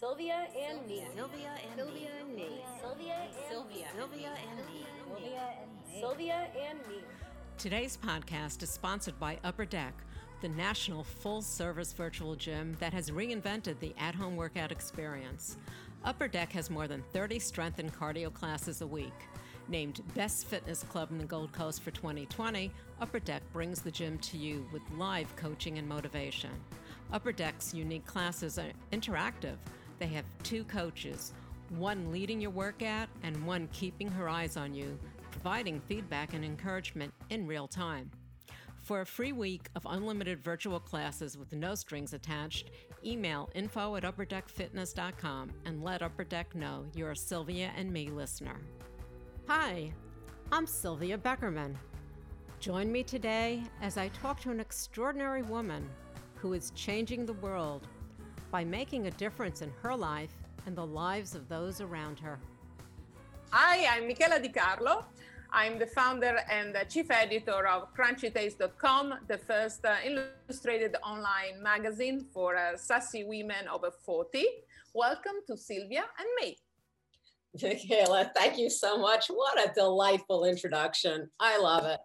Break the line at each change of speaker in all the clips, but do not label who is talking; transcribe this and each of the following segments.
Sylvia and me.
Sylvia and
Sylvia and me. Sylvia and
Sylvia. Sylvia and me.
Sylvia and me. Sylvia and me.
Today's podcast is sponsored by Upper Deck, the national full service virtual gym that has reinvented the at home workout experience. Upper Deck has more than 30 strength and cardio classes a week. Named Best Fitness Club in the Gold Coast for 2020, Upper Deck brings the gym to you with live coaching and motivation. Upper Deck's unique classes are interactive. They have two coaches, one leading your workout and one keeping her eyes on you, providing feedback and encouragement in real time. For a free week of unlimited virtual classes with no strings attached, email info at upperdeckfitness.com and let Upper Deck know you're a Sylvia and me listener. Hi, I'm Sylvia Beckerman. Join me today as I talk to an extraordinary woman who is changing the world by making a difference in her life and the lives of those around her.
Hi, I'm Michela Di Carlo. I'm the founder and the chief editor of CrunchyTales.com, the first uh, illustrated online magazine for uh, sassy women over 40. Welcome to Sylvia and me.
Michaela, thank you so much. What a delightful introduction. I love it.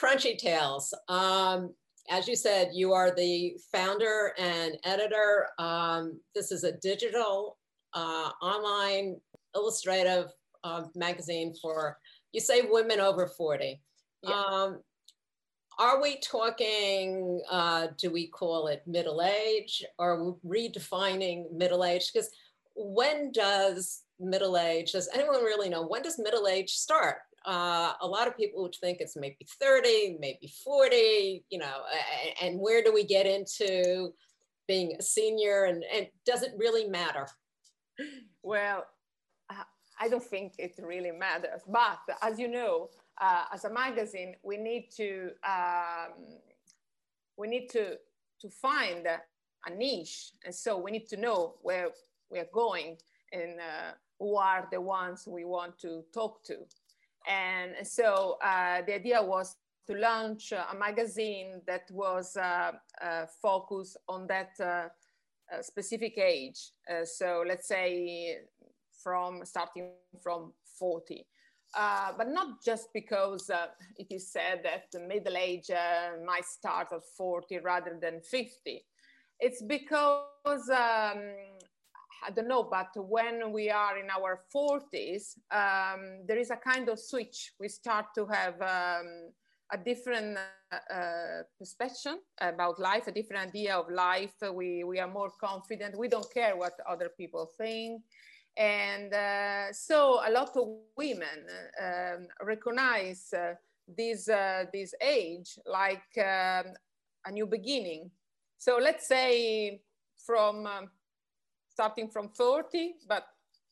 Crunchy Tales. Um, as you said, you are the founder and editor. Um, this is a digital, uh, online, illustrative uh, magazine for, you say, women over 40.
Yeah.
Um, are we talking, uh, do we call it middle age or redefining middle age? Because when does middle age, does anyone really know, when does middle age start? Uh, a lot of people would think it's maybe 30, maybe 40, you know, a- and where do we get into being a senior and, and does it really matter?
Well, uh, I don't think it really matters. But as you know, uh, as a magazine, we need to um, we need to to find a niche, and so we need to know where we are going and uh, who are the ones we want to talk to. And so uh, the idea was to launch a magazine that was uh, uh, focused on that uh, uh, specific age. Uh, so let's say from starting from 40. Uh, but not just because it is said that the middle age might start at 40 rather than 50. It's because um, I don't know, but when we are in our 40s, um, there is a kind of switch. We start to have um, a different uh, perception about life, a different idea of life. We, we are more confident. We don't care what other people think. And uh, so a lot of women um, recognize uh, this, uh, this age like um, a new beginning. So let's say from um, starting from 40, but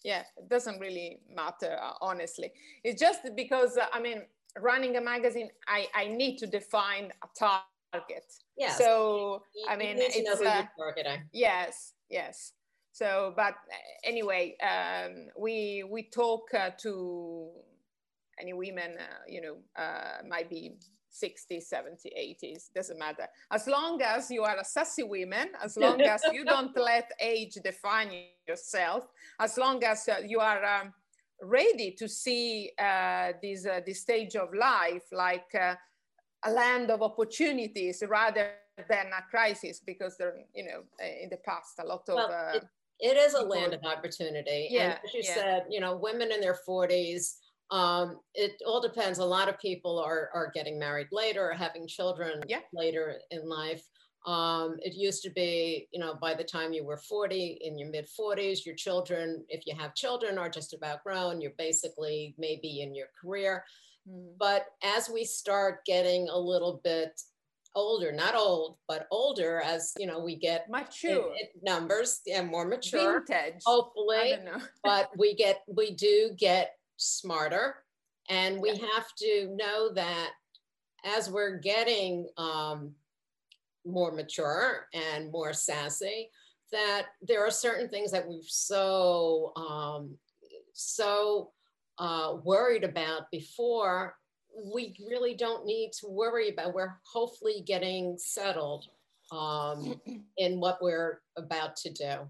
yeah, it doesn't really matter, uh, honestly. It's just because, uh, I mean, running a magazine, I, I need to define a target.
Yeah.
So,
You-
I mean,
need to know
it's, uh,
targeting.
yes, yes. So, but uh, anyway, um, we, we talk uh, to any women, uh, you know, uh, might be 60, 70, 80s, doesn't matter. As long as you are a sassy woman, as long as you don't let age define yourself, as long as uh, you are um, ready to see uh, this, uh, this stage of life like uh, a land of opportunities rather than a crisis, because there, you know, in the past, a lot of.
Well,
uh,
it, it is a land of opportunity.
Yeah,
and as you
yeah.
said, you know, women in their 40s, um, it all depends. A lot of people are, are getting married later or having children
Yeah.
later in life. Um, it used to be, you know, by the time you were 40, in your mid 40s, your children, if you have children, are just about grown. You're basically maybe in your career.
mm,
But as we start getting a little bit older, not old, but older, as you know, we get in-
mature,
in numbers and more mature,
vintage.
hopefully
I don't know.
but we get we do get smarter. And we have to know that as we're getting um, more mature and more sassy that there are certain things that we've so um, so uh, worried about before we really don't need to worry about. We're hopefully getting settled um, in what we're about to do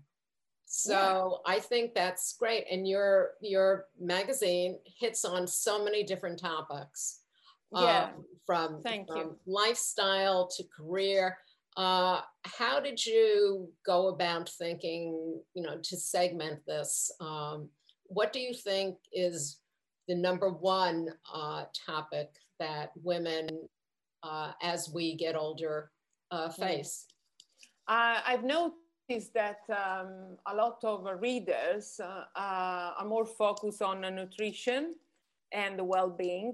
So I think that's great. And your your magazine hits on so many different topics.
Yeah.
um, from,
Thank
from
you.
lifestyle to career. Uh, how did you go about thinking, you know, to segment this? Um, what do you think is the number one uh, topic that women, uh, as we get older, uh, face?
Uh, I've noticed that um, a lot of readers uh, uh, are more focused on uh, nutrition and well-being.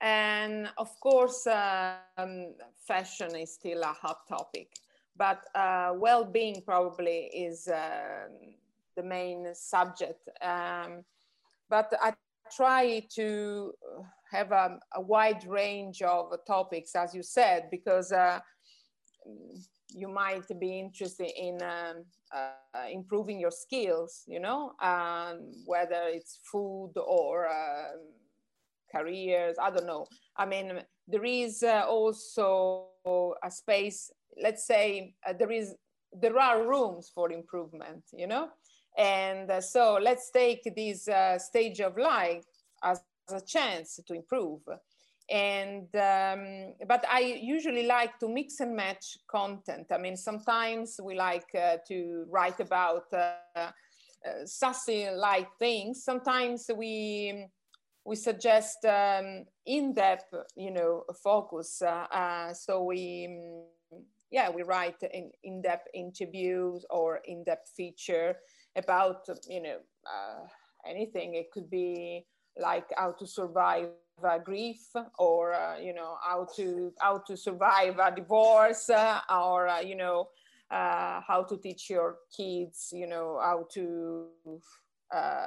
And of course, um, fashion is still a hot topic, but uh, well-being probably is um the main subject. Um, but I try to have a, a wide range of topics, as you said, because uh, you might be interested in um, uh, improving your skills, you know, um, whether it's food or um careers, I don't know. I mean, there is uh, also a space, let's say uh, there is, there are rooms for improvement, you know? And uh, so let's take this uh, stage of life as a chance to improve and um, but i usually like to mix and match content. I mean sometimes we like uh, to write about uh, uh, sassy like things. Sometimes we we suggest um, in-depth you know focus uh, uh, so we yeah we write in, in-depth interviews or in-depth feature about you know uh, anything. It could be like how to survive uh, grief or uh, you know how to how to survive a divorce uh, or uh, you know uh, how to teach your kids you know how to uh,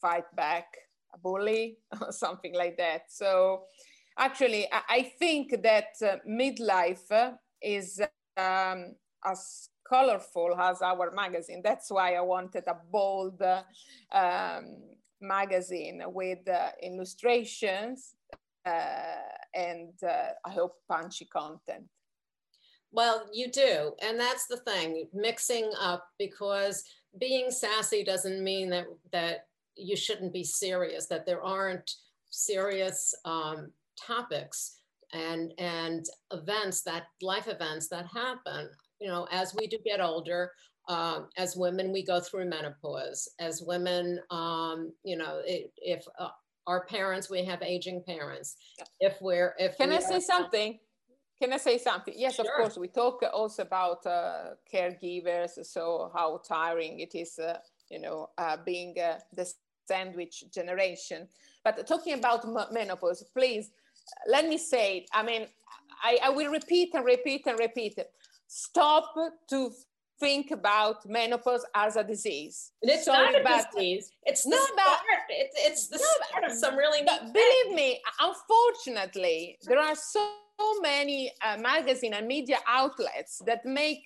fight back a bully or something like that. So actually i, I think that midlife is um, as colorful as our magazine. That's why i wanted a bold um, magazine with uh, illustrations and uh, I hope punchy content.
Well, you do. And that's the thing, mixing up because being sassy doesn't mean that, that you shouldn't be serious, that there aren't serious um, topics and, and events that life events that happen, you know, as we do get older, um, as women, we go through menopause. As women, um, you know, it, if uh, our parents, we have aging parents. If we're, if
Can
we
I say
are-
something? Can I say something? Yes, of course. We talk also about uh, caregivers, so how tiring it is, uh, you know, uh, being uh, the sandwich generation. But talking about m- menopause, please let me say, it. I mean, I, I will repeat and repeat and repeat. Stop to think about menopause as a disease.
And it's
Sorry,
not a disease. It's the
No, but-
It's, it's the
No,
start of some really
But believe me, unfortunately, there are so many uh, magazine and media outlets that make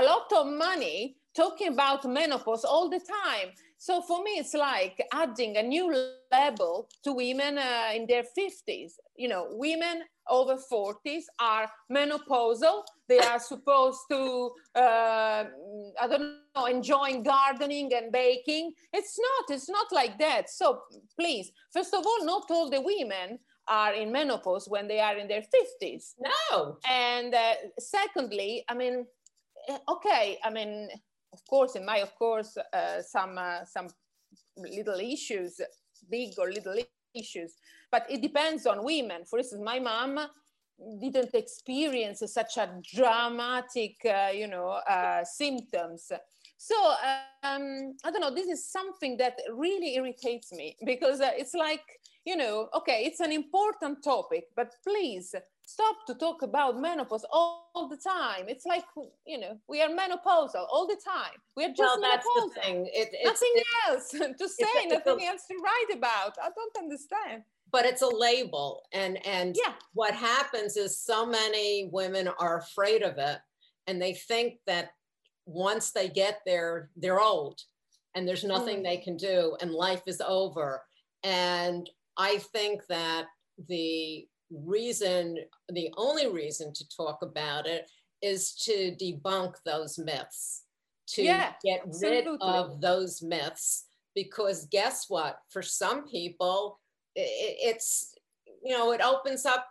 a lot of money talking about menopause all the time. So for me, it's like adding a new label to women uh, in their 50s. You know, women over 40s are menopausal. They are supposed to, uh, I don't know, enjoying gardening and baking. It's not, it's not like that. So please, first of all, not all the women are in menopause when they are in their 50s.
No.
And uh, secondly, I mean, eh, okay, I mean, of course, in my, of course, uh, some uh, some little issues, big or little issues, but it depends on women. For instance, my mom didn't experience such a dramatic, uh, you know, uh, symptoms. So um, I don't know. This is something that really irritates me because uh, it's like you know, okay, it's an important topic, but please stop to talk about menopause all, all the time. It's like, you know, we are menopausal all the time. We are just
Well, that's
menopausal.
the thing. It,
nothing else to say,
a- it's a-
nothing else to write about. I don't understand.
But it's a label. And, and
Yeah.
what happens is so many women are afraid of it and they think that once they get there, they're old and there's nothing
Mm.
they can do and life is over. And I think that the reason, the only reason to talk about it is to debunk those myths, to
Yeah,
get rid
absolutely.
of those myths because guess what for some people i- i- it's you know it opens up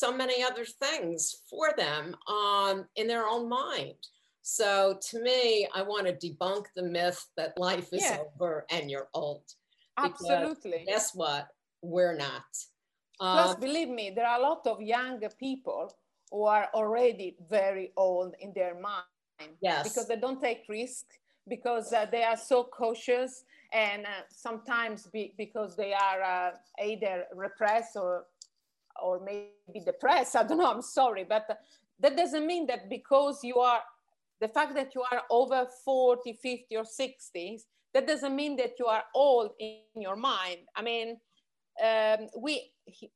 so many other things for them um, in their own mind. So to me i want to debunk the myth that life is
Yeah.
over and you're old.
Absolutely.
guess what? We're not.
Plus,
um,
believe me, there are a lot of young people who are already very old in their mind
yes.
because they don't take risk because uh, they are so cautious and uh, sometimes be, because they are uh, either repressed or or maybe depressed i don't know i'm sorry but that doesn't mean that because you are the fact that you are over 40 50 or 60s that doesn't mean that you are old in your mind. I mean um, we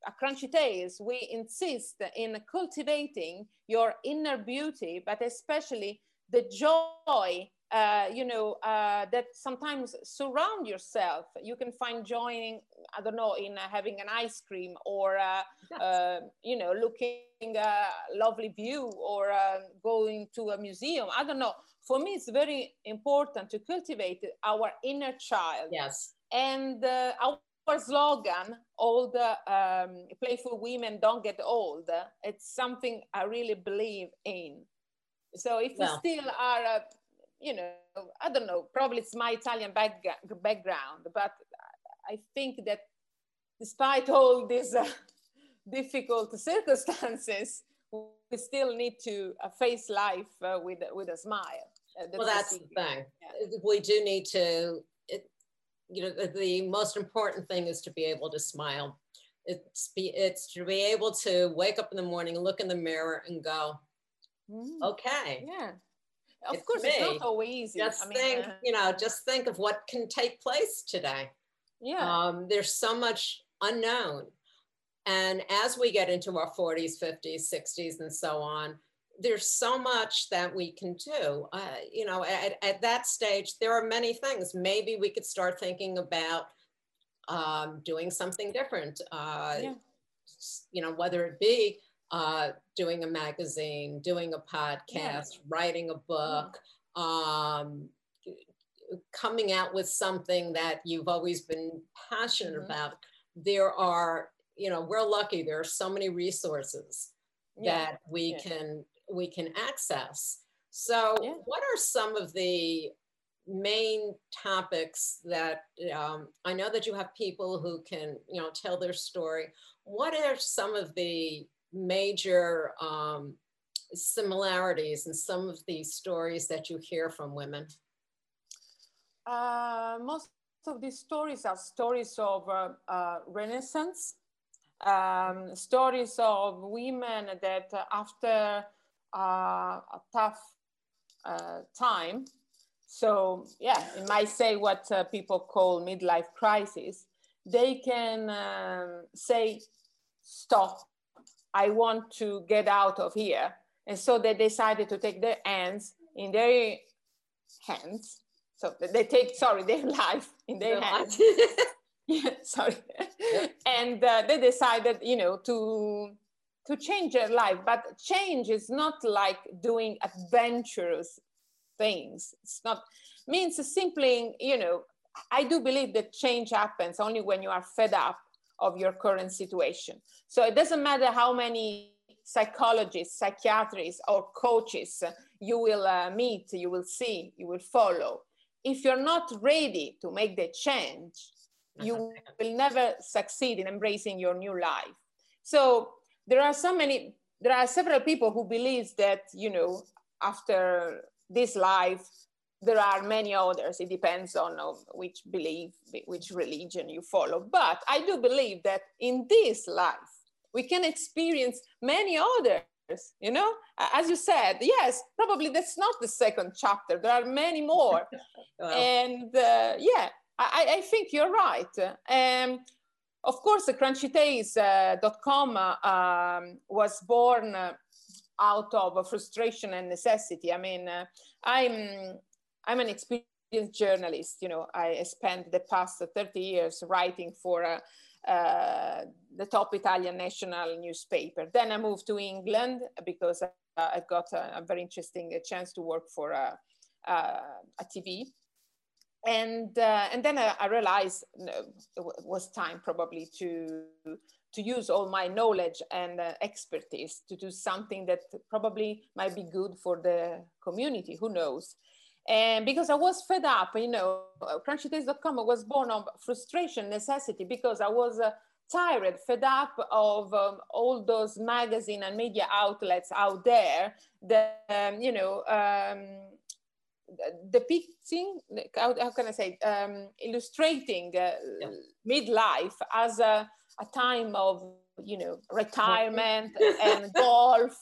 at crunchy tales we insist in cultivating your inner beauty but especially the joy uh, you know uh, that sometimes surround yourself. You can find joy in i don't know in uh, having an ice cream or uh,
Yes.
uh, you know looking a lovely view or uh, going to a museum. I don't know. For me it's very important to cultivate our inner child.
Yes.
And uh, our slogan old um, playful women don't get old it's something i really believe in. So if
Well.
we still are uh, you know i don't know probably it's my italian back- background but i think that despite all these uh, difficult circumstances we still need to uh, face life uh, with with a smile. Uh,
well that's the thing.
Yeah.
we do need to it, you know the, the most important thing is to be able to smile. It's be it's to be able to wake up in the morning look in the mirror and go
Mm,
okay.
Yeah of
It's
course it's not always easy.
Just
I mean,
think
uh,
you know just think of what can take place today.
Yeah.
Um, there's so much unknown. And as we get into our 40s 50s 60s and so on there's so much that we can do. Uh, you know at, at that stage there are many things. Maybe we could start thinking about um, doing something different. Uh,
yeah.
you know whether it be uh, doing a magazine doing a podcast writing a book um, coming out with something that you've always been passionate
Mhm.
about there are you know we're lucky there are so many resources
yeah
that we
yeah.
can we can access so
Yeah.
what are some of the main topics that um, i know that you have people who can you know tell their story what are some of the major um, similarities in some of these stories that you hear from women?
Uh, most of these stories are stories of uh, uh, Renaissance, um, stories of women that after uh, a tough uh, time, so yeah, it might say what uh, people call midlife crisis, they can um, say, stop, I want to get out of here. And so they decided to take their hands in their hands. So they take sorry their life in their hands. Yeah, sorry and uh, they decided you know to to change their life. But change is not like doing adventurous things. It's not means simply you know i do believe that change happens only when you are fed up of your current situation. So it doesn't matter how many psychologists psychiatrists or coaches you will uh, meet you will see you will follow. If you're not ready to make the change you will never succeed in embracing your new life. So there are so many there are several people who believe that you know after this life there are many others. It depends on uh, which belief which religion you follow. But i do believe that in this life we can experience many others you know? As you said yes probably that's not the second chapter. There are many more.
Well,
and uh, yeah I, I think you're right. Um, of course the crunchytales.com uh, um, was born uh, out of frustration and necessity. I mean uh, i'm i'm an experienced journalist you know i spent the past 30 years writing for uh, uh, the top Italian national newspaper. Then I moved to England because uh, I got a, a very interesting chance to work for a, uh, a TV. And, uh, and then I, I realized it was time probably to, to use all my knowledge and uh, expertise to do something that probably might be good for the community, who knows. And because I was fed up, you know, crunchytales.com was born of frustration, necessity, because I was uh, tired, fed up of um, all those magazine and media outlets out there that, um, you know, um, depicting, how, how, can I say, um, illustrating uh, yeah. midlife as a, a time of you know retirement and golf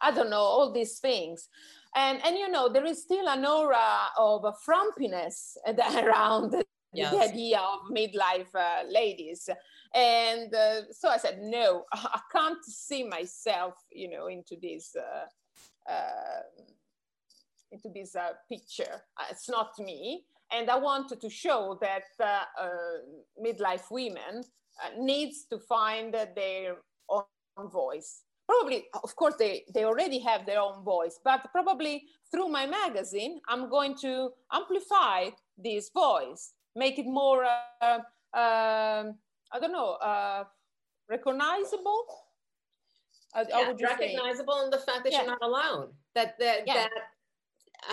i don't know all these things and and you know there is still an aura of frumpiness around yes. the idea of midlife uh, ladies. And uh, so i said no i can't see myself you know into this uh, uh into this uh, picture. It's not me. And i wanted to show that midlife women needs to find their own voice probably of course they they already have their own voice but probably through my magazine i'm going to amplify this voice make it more uh, uh, i don't know uh, recognizable
yeah, recognizable in the fact that yeah. you're not alone that that, yeah. that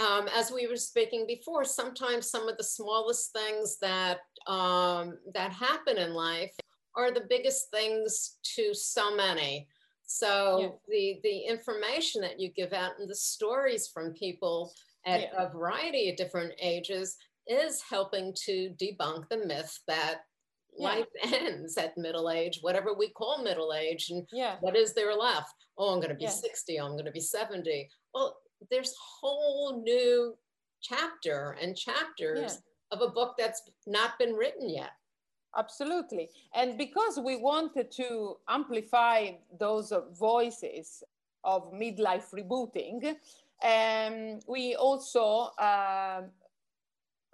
um, as we were speaking before sometimes some of the smallest things that um, that happen in life are the biggest things to so many so yeah. the the information that you give out and the stories from people at yeah. a variety of different ages is helping to debunk the myth that yeah. life ends at middle age, whatever we call middle age, and yeah. what is there left? Oh, I'm going to be 60. I'm going to be 70. Well, there's whole new chapter and chapters of a book that's not been written yet
absolutely. And because we wanted to amplify those voices of midlife rebooting um, we also uh,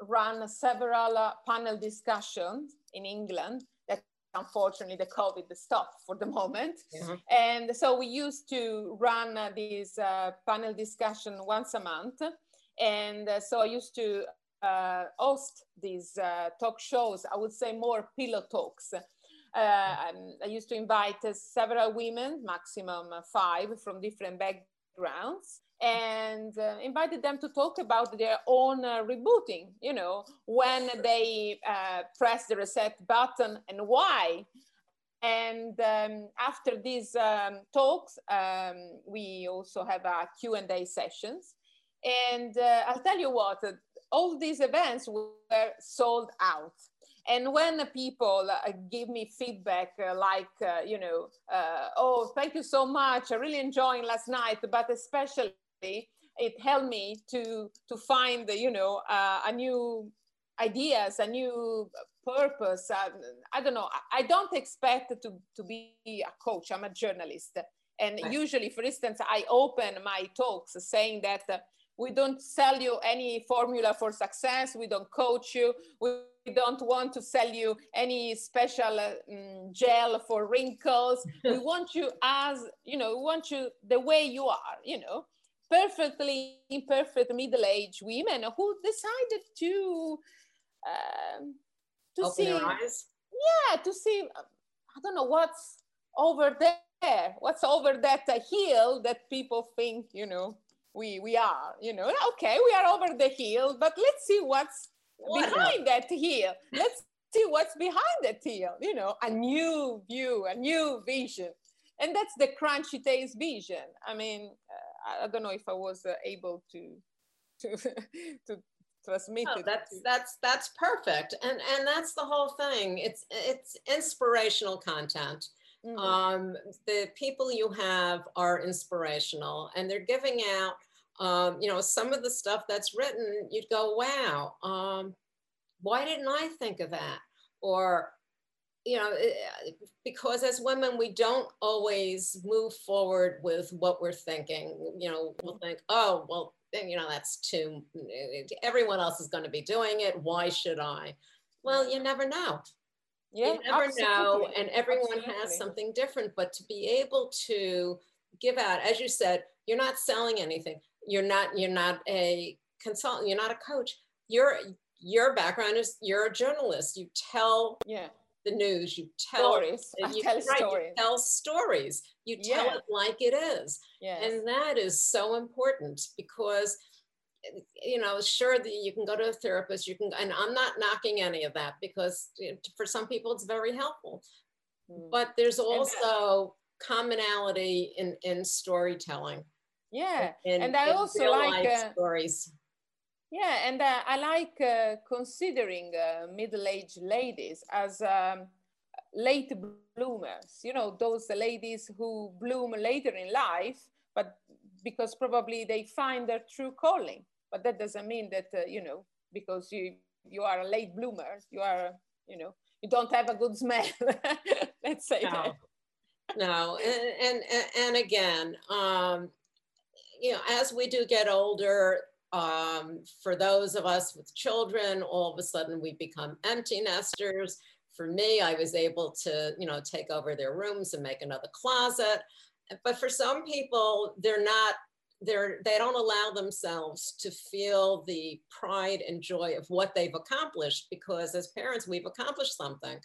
ran several uh, panel discussions in england that unfortunately the covid stopped for the moment. Mm-hmm. and so we used to run uh, these uh, panel discussion once a month. And uh, so i used to uh, host these uh, talk shows, I would say more pillow talks. Uh, I used to invite uh, several women, maximum five from different backgrounds, and uh, invited them to talk about their own uh, rebooting, you know, when they press the reset button and why. And um, after these um, talks, um, we also have a Q&A sessions. And I'll tell you what, all these events were sold out. And when people uh, give me feedback uh, like uh, you know uh, oh thank you so much i really enjoyed last night but especially it helped me to to find the, you know uh, a new ideas a new purpose. Uh, i don't know i don't expect to to be a coach i'm a journalist. And usually for instance i open my talks saying that we don't sell you any formula for success. We don't coach you. We don't want to sell you any special um, gel for wrinkles. we want you as, you know, we want you the way you are, you know, perfectly imperfect middle-aged women who decided to, um,
to Open see,
yeah, to see, I don't know what's over there, what's over that uh, hill that people think, you know, we we are you know okay we are over the hill but let's see what's what behind that hill. Let's see what's behind that hill you know a new view a new vision. And that's the crunchy tales vision. I mean uh, i don't know if i was uh, able to to to transmit
oh, it that's to... that's that's perfect. And and that's the whole thing. It's it's inspirational content Mm-hmm. Um, the people you have are inspirational and they're giving out, um, you know, some of the stuff that's written, you'd go, wow, um, why didn't I think of that? Or, you know, eh, because as women, we don't always move forward with what we're thinking. You know, we'll mm-hmm. think, oh, well, you know, that's too, eh, everyone else is going to be doing it. Why should I? Well, you never know yeah, you never absolutely. know and everyone absolutely. has something different but to be able to give out as you said you're not selling anything you're not you're not a consultant, you're not a coach. Your your background is you're a journalist. You tell
yeah
the news. You tell
stories.
You,
tell
right,
stories.
You tell stories. You tell
Yeah.
it like it is,
Yes.
and that is so important because you know sure that you can go to a therapist you can and i'm not knocking any of that because for some people it's very helpful
Mm.
but there's also commonality in in storytelling
yeah
in,
and I also like, uh,
stories
Yeah, and uh, I like uh, considering uh, middle-aged ladies as um, late bloomers. You know, those ladies who bloom later in life, but because probably they find their true calling. But that doesn't mean that uh, you know because you you are a late bloomer, you are you know you don't have a good smell. Let's say
no
that.
no and, and and again um you know as we do get older um for those of us with children all of a sudden we become empty nesters for me i was able to you know take over their rooms and make another closet but for some people they're not they're they don't allow themselves to feel the pride and joy of what they've accomplished because as parents we've accomplished something.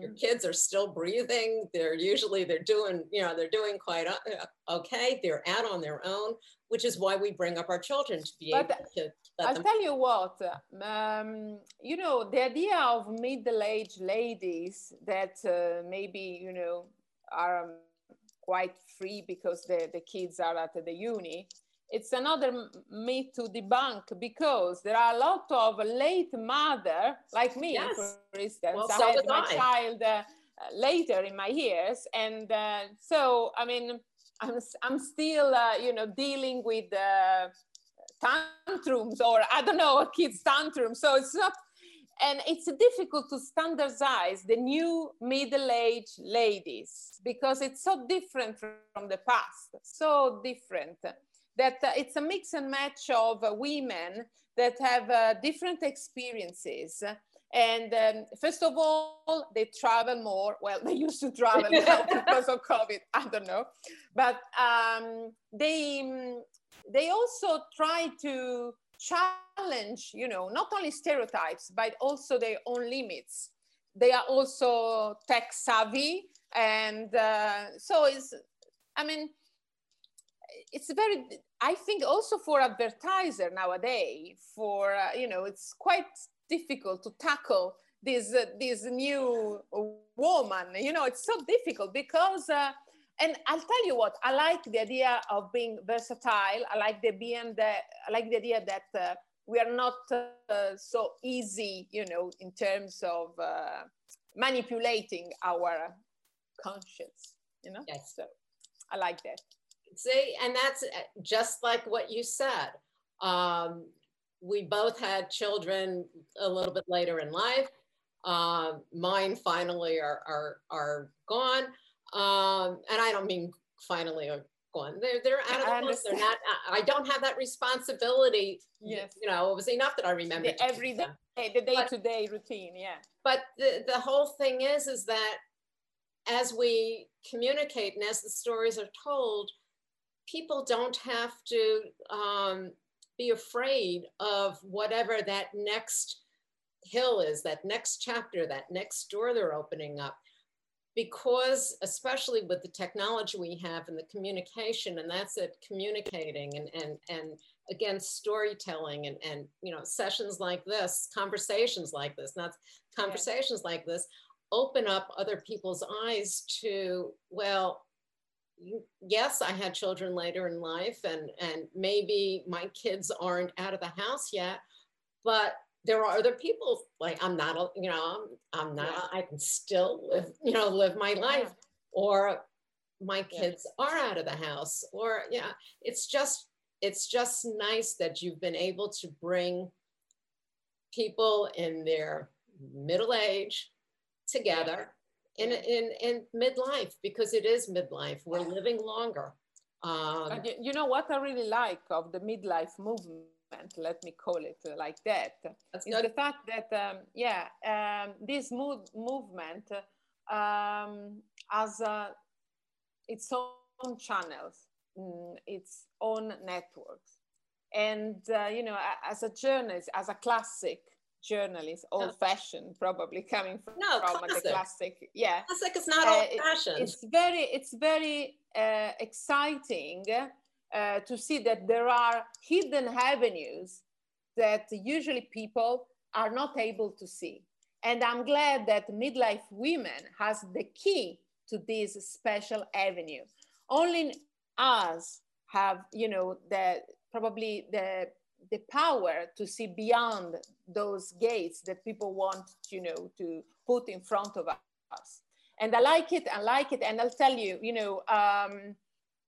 Your
Mm.
kids are still breathing. They're usually they're doing you know they're doing quite okay. They're out on their own which is why we bring up our children to be
But
able to let
I'll
them
tell you what, um, you know, the idea of middle-aged ladies that uh, maybe, you know, are um, quite free because the, the kids are at the uni, it's another myth to debunk because there are a lot of late mother, like me,
Yes.
for instance.
Well,
I
so
had my
I.
child uh, later in my years. And uh, so, I mean, I'm, I'm still, uh, you know, dealing with uh, tantrums or I don't know, a kid's tantrum. So it's not, and it's difficult to standardize the new middle-aged ladies because it's so different from the past, so different that uh, it's a mix and match of uh, women that have uh, different experiences. And um, first of all, they travel more. Well, they used to travel because of COVID. I don't know, but um, they mm, they also try to challenge, you know, not only stereotypes but also their own limits. They are also tech savvy, and uh, so it's. I mean, it's very. I think also for advertiser nowadays, for uh, you know, it's quite difficult to tackle this uh, this new woman. You know, it's so difficult because. And I'll tell you what, I like the idea of being versatile. I like the being that I like the idea that uh, we are not uh, so easy, you know, in terms of uh, manipulating our conscience. You know,
Yes.
so I like that.
see and that's uh, just like what you said um we both had children a little bit later in life um mine finally are are are gone um and i don't mean finally or gone they're they're out of the house they're not I- don't have that responsibility
Yes.
you know it was enough that i remember
The everyday, the day-to-day routine. Yeah.
but the, the whole thing is is that as we communicate and as the stories are told people don't have to um, be afraid of whatever that next hill is that next chapter that next door they're opening up because especially with the technology we have and the communication and that's it communicating and and and again storytelling and and you know sessions like this conversations like this not conversations like this open up other people's eyes to well yes i had children later in life and and maybe my kids aren't out of the house yet but there are other people like i'm not a- you know i'm, I'm not i can still live you know live my life or my
Yeah.
kids are out of the house or yeah it's just it's just nice that you've been able to bring people in their middle age together in,
Yeah.
in, in midlife because it is midlife. We're living longer. Um,
you, you know what I really like of the midlife movement, let me call it like that,
that's
is
good.
the fact that, um, yeah, um, this move, movement um, has uh, its own channels, mm, its own networks. and uh, you know as a journalist as a classic journalist old fashioned probably coming from,
no,
from
classic.
the classic yeah.
Classic is not
Uh,
old
it-
fashioned.
it's very it's very uh, exciting uh, to see that there are hidden avenues that usually people are not able to see. And i'm glad that midlife women has the key to this special avenue. Only us have you know the probably the the power to see beyond those gates that people want you know to put in front of us. And I like it. I like it, and I'll tell you, you know, um,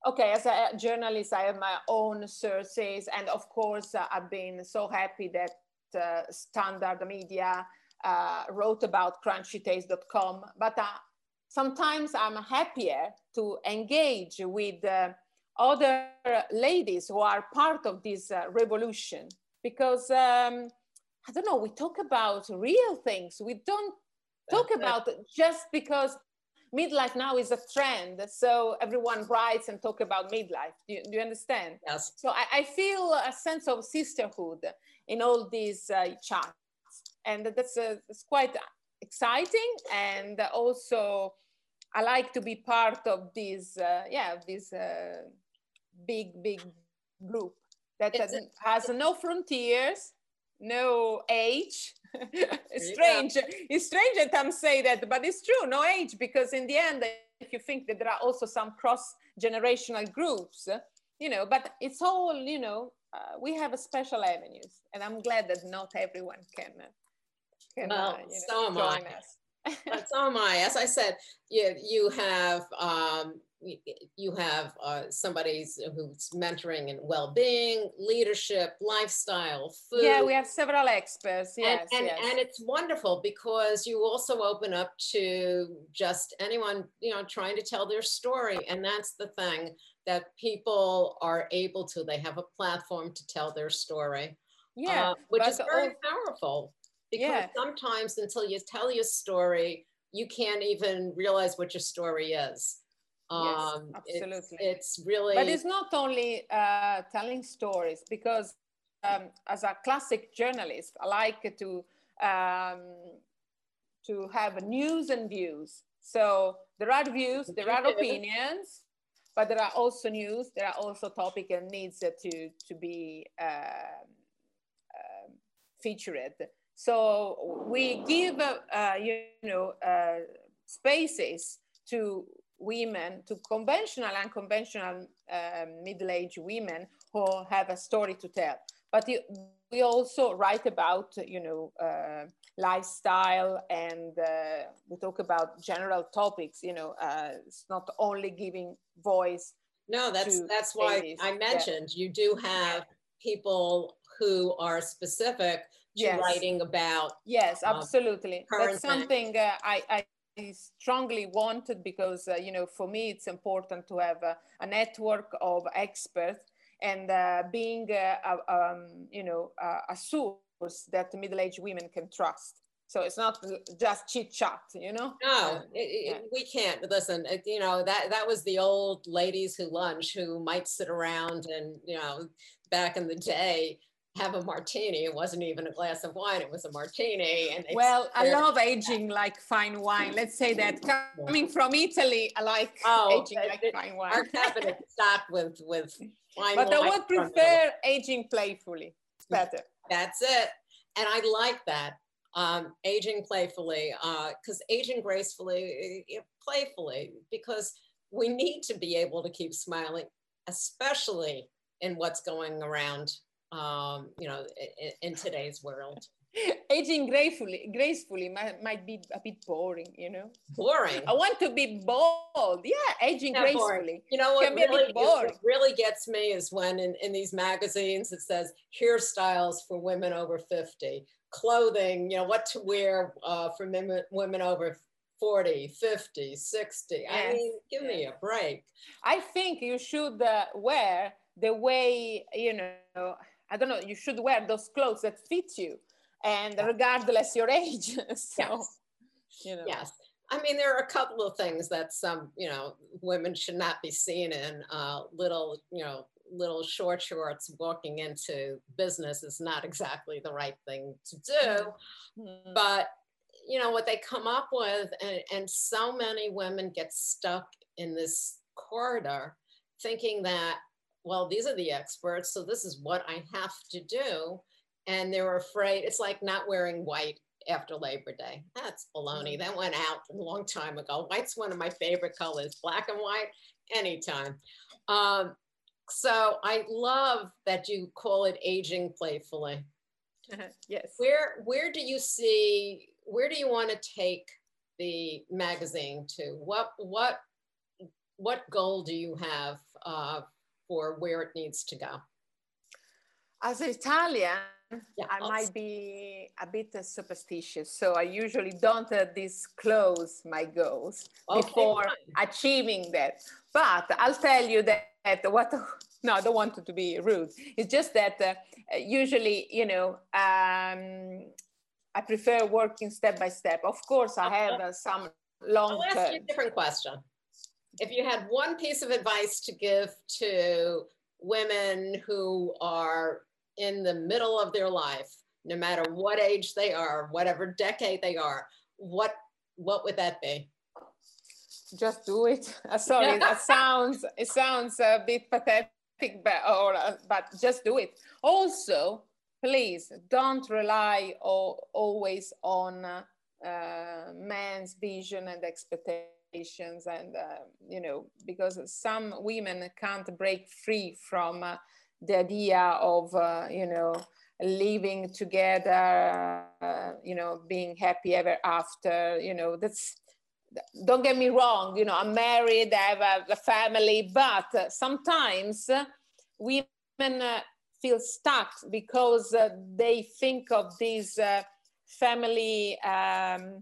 okay, as a journalist, I have my own sources, and of course, uh, I've been so happy that uh, Standard Media uh, wrote about CrunchyTales.com, but uh, sometimes I'm happier to engage with uh, other ladies who are part of this uh, revolution. Because um, I don't know, we talk about real things. We don't talk about just because midlife now is a trend. So everyone writes and talk about midlife. Do you, do you understand?
Yes.
So I, I feel a sense of sisterhood in all these uh, chats and that's, uh, that's quite exciting. And also i like to be part of this uh, yeah this uh, big big group that has- has no frontiers no age it's strange it's strange that i'm saying that but it's true no age because in the end if you think that there are also some cross generational groups you know but it's all you know uh, we have a special avenues and i'm glad that not everyone can can
Well,
uh, you
so
know,
am I.
join us
But so am I. As I said, you, you have um, you, have uh, somebody who's mentoring in well-being, leadership, lifestyle, food.
yeah we have several experts
and,
yes
and,
yes.
and it's wonderful because you also open up to just anyone you know trying to tell their story and that's the thing that people are able to they have a platform to tell their story
yeah
uh, which is very powerful because
Yeah.
sometimes until you tell your story you can't even realize what your story is
Yes, absolutely.
it's, really
but it's not only uh, telling stories because um, as a classic journalist i like to um, to have news and views so there are views there are opinions but there are also news there are also topic and needs to to be um, um, featured so we give uh, uh, you know uh, spaces to women, to conventional and unconventional um, middle-aged women who have a story to tell. But you, we also write about, you know, uh, lifestyle and uh, we talk about general topics. You know, uh, it's not only giving voice.
No, that's that's why
ladies.
I
Yeah.
mentioned you do have people who are specific to
Yes.
writing about.
Yes,
um,
absolutely.
current
That's something uh, I, I strongly wanted because, uh, you know, for me, it's important to have a, a network of experts and uh, being, uh, a, um, you know, a, a source that middle-aged women can trust. So it's not just chit chat, you know?
No,
Uh,
it- it-
yeah.
we can't listen. it- You know that that was the old ladies who lunch who might sit around and you know back in the day have a martini. It wasn't even a glass of wine; it was a martini. And
Well, I love aging like fine wine. Let's say that coming from Italy, I like
Oh,
aging
uh,
like
it-
fine wine.
our cabinet stocked with with wine.
but I would prefer aging playfully. It's better.
That's it. And I like that. Um, aging playfully, because aging gracefully, eh, eh, playfully, because we need to be able to keep smiling, especially in what's going around, um, you know, in, in today's world.
aging gracefully gracefully might, might be a bit boring you know
Boring.
i want to be bold yeah aging
boring.
gracefully
You know what
Can a bit
really, what really gets me is when in, in these magazines it says hairstyles for women over 50, clothing, you know, what to wear uh, for women, women over 40, 50, 60. I mean, give me a break.
i think you should uh, wear the way you know i don't know you should wear those clothes that fit you and regardless your age so
Yes.
you know
Yes. I mean, there are a couple of things that some, you know, women should not be seen in. Uh, little, you know, little short shorts walking into business is not exactly the right thing to do.
Mhm.
But you know what they come up with, and, and so many women get stuck in this corridor thinking that, well, these are the experts, so this is what I have to do. And they're afraid, it's like not wearing white after Labor Day. That's baloney. That went out a long time ago. White's one of my favorite colors, black and white, anytime. Um, so I love that you call it aging playfully.
yes.
Where where do you see where do you want to take the magazine to? What what what goal do you have uh, for where it needs to go?
As an Italian,
Yeah,
I might be a bit uh, superstitious, so I usually don't uh, disclose my goals
Okay,
before
fine.
achieving that. But I'll tell you that, that what, no, I don't want to be rude. It's just that uh, usually, you know, um, I prefer working step by step. Of course, I have uh, some long
I'll ask you a different question. If you had one piece of advice to give to women who are in the middle of their life, no matter what age they are, whatever decade they are, what what would that be?
just do it. Uh, sorry, that sounds it sounds a bit pathetic, but or uh, but just do it. Also, please don't rely o- always on uh, uh, man's vision and expectations, and uh, you know because some women can't break free from uh, the idea of uh, you know living together, uh, you know being happy ever after. You know that's don't get me wrong, you know, I'm married, I have a, family, but uh, sometimes uh, women feel stuck because they think of these family um,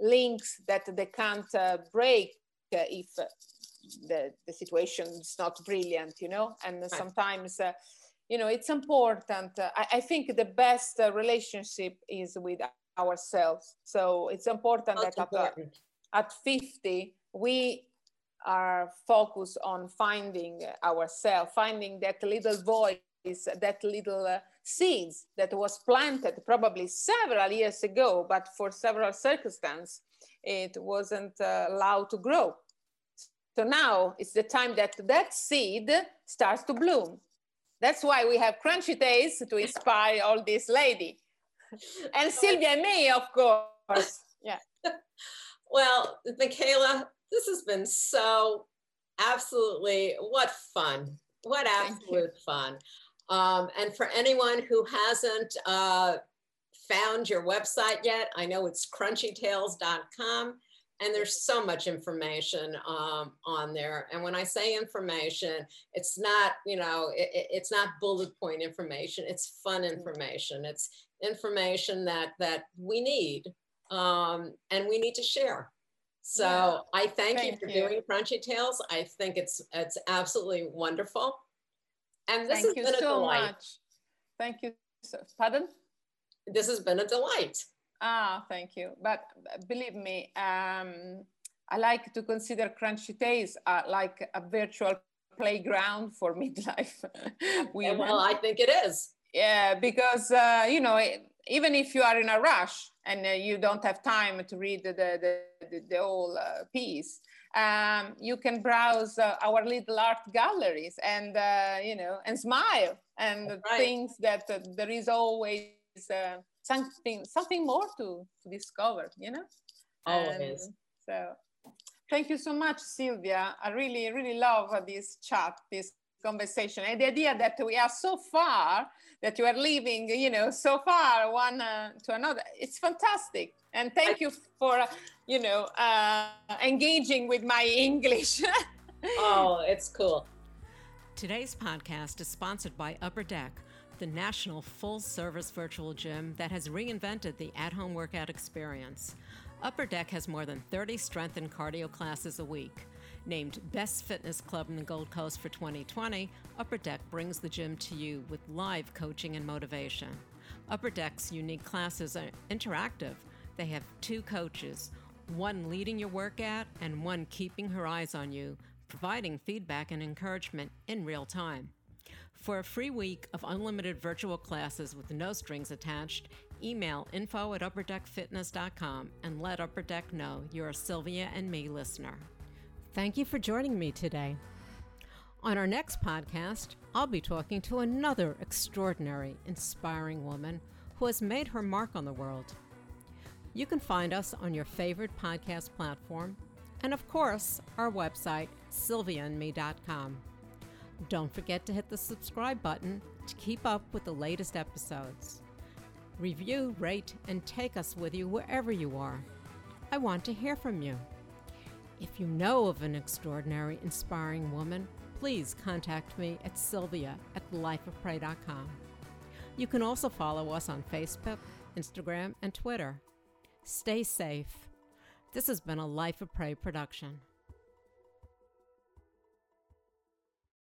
links that they can't uh, break uh, if uh, the, the situation is not brilliant, you know, and sometimes. Uh, you know, it's important. Uh, I, I think the best uh, relationship is with ourselves. So it's important
Most
that at,
important.
at 50, we are focused on finding ourselves, finding that little voice, that little uh, seeds that was planted probably several years ago, but for several circumstances, it wasn't uh, allowed to grow. So now it's the time that that seed starts to bloom. That's why we have Crunchy Tales to inspire all these lady. And Sylvia and me, of course. Yeah.
Well, Michaela, this has been so absolutely what fun. What absolute fun. Um, and for anyone who hasn't uh, found your website yet, I know it's crunchytales.com and there's so much information um, on there. And when I say information, it's not, you know, it, it- it's not bullet point information. It's fun information. It's information that that we need um, and we need to share. So
Yeah.
I thank, you for
you.
doing Crunchy Tales. I think it's it's absolutely wonderful. And this
Thank
has
you
been a
so
delight.
much. Thank you. So, pardon?
This has been a delight.
Ah, thank you. But uh, believe me, um, I like to consider Crunchy Tales uh, like a virtual playground for midlife
And
women.
well, I think it is.
yeah, because uh, you know, even if you are in a rush and uh, you don't have time to read the the, the, the whole uh, piece, um, you can browse uh, our little art galleries and uh, you know and smile and
right.
things that uh, there is always uh, something something more to, to discover. You know.
Always.
And so, thank you so much, Sylvia. I really, really love uh, this chat, this conversation, and the idea that we are so far, that you are living, you know, so far one uh, to another. It's fantastic, and thank you for, uh, you know, uh, engaging with my English.
Oh, it's cool.
Today's podcast is sponsored by Upper Deck, the national full service virtual gym that has reinvented the at home workout experience. Upper Deck has more than 30 strength and cardio classes a week. Named Best Fitness Club in the Gold Coast for 2020, Upper Deck brings the gym to you with live coaching and motivation. Upper Deck's unique classes are interactive. They have two coaches, one leading your workout and one keeping her eyes on you
providing feedback and encouragement in real time. For a free week of unlimited virtual classes with no strings attached, email info at upperdeckfitness.com and let Upper Deck know you're a Sylvia and me listener. Thank you for joining me today. On our next podcast, I'll be talking to another extraordinary, inspiring woman who has made her mark on the world. You can find us on your favorite podcast platform and, of course, our website, sylviaandme.com. Don't forget to hit the subscribe button to keep up with the latest episodes. Review, rate, and take us with you wherever you are. I want to hear from you. If you know of an extraordinary, inspiring woman, please contact me at sylvia at lifeofprey.com. You can also follow us on Facebook, Instagram, and Twitter. Stay safe. This has been a Life of Prey production.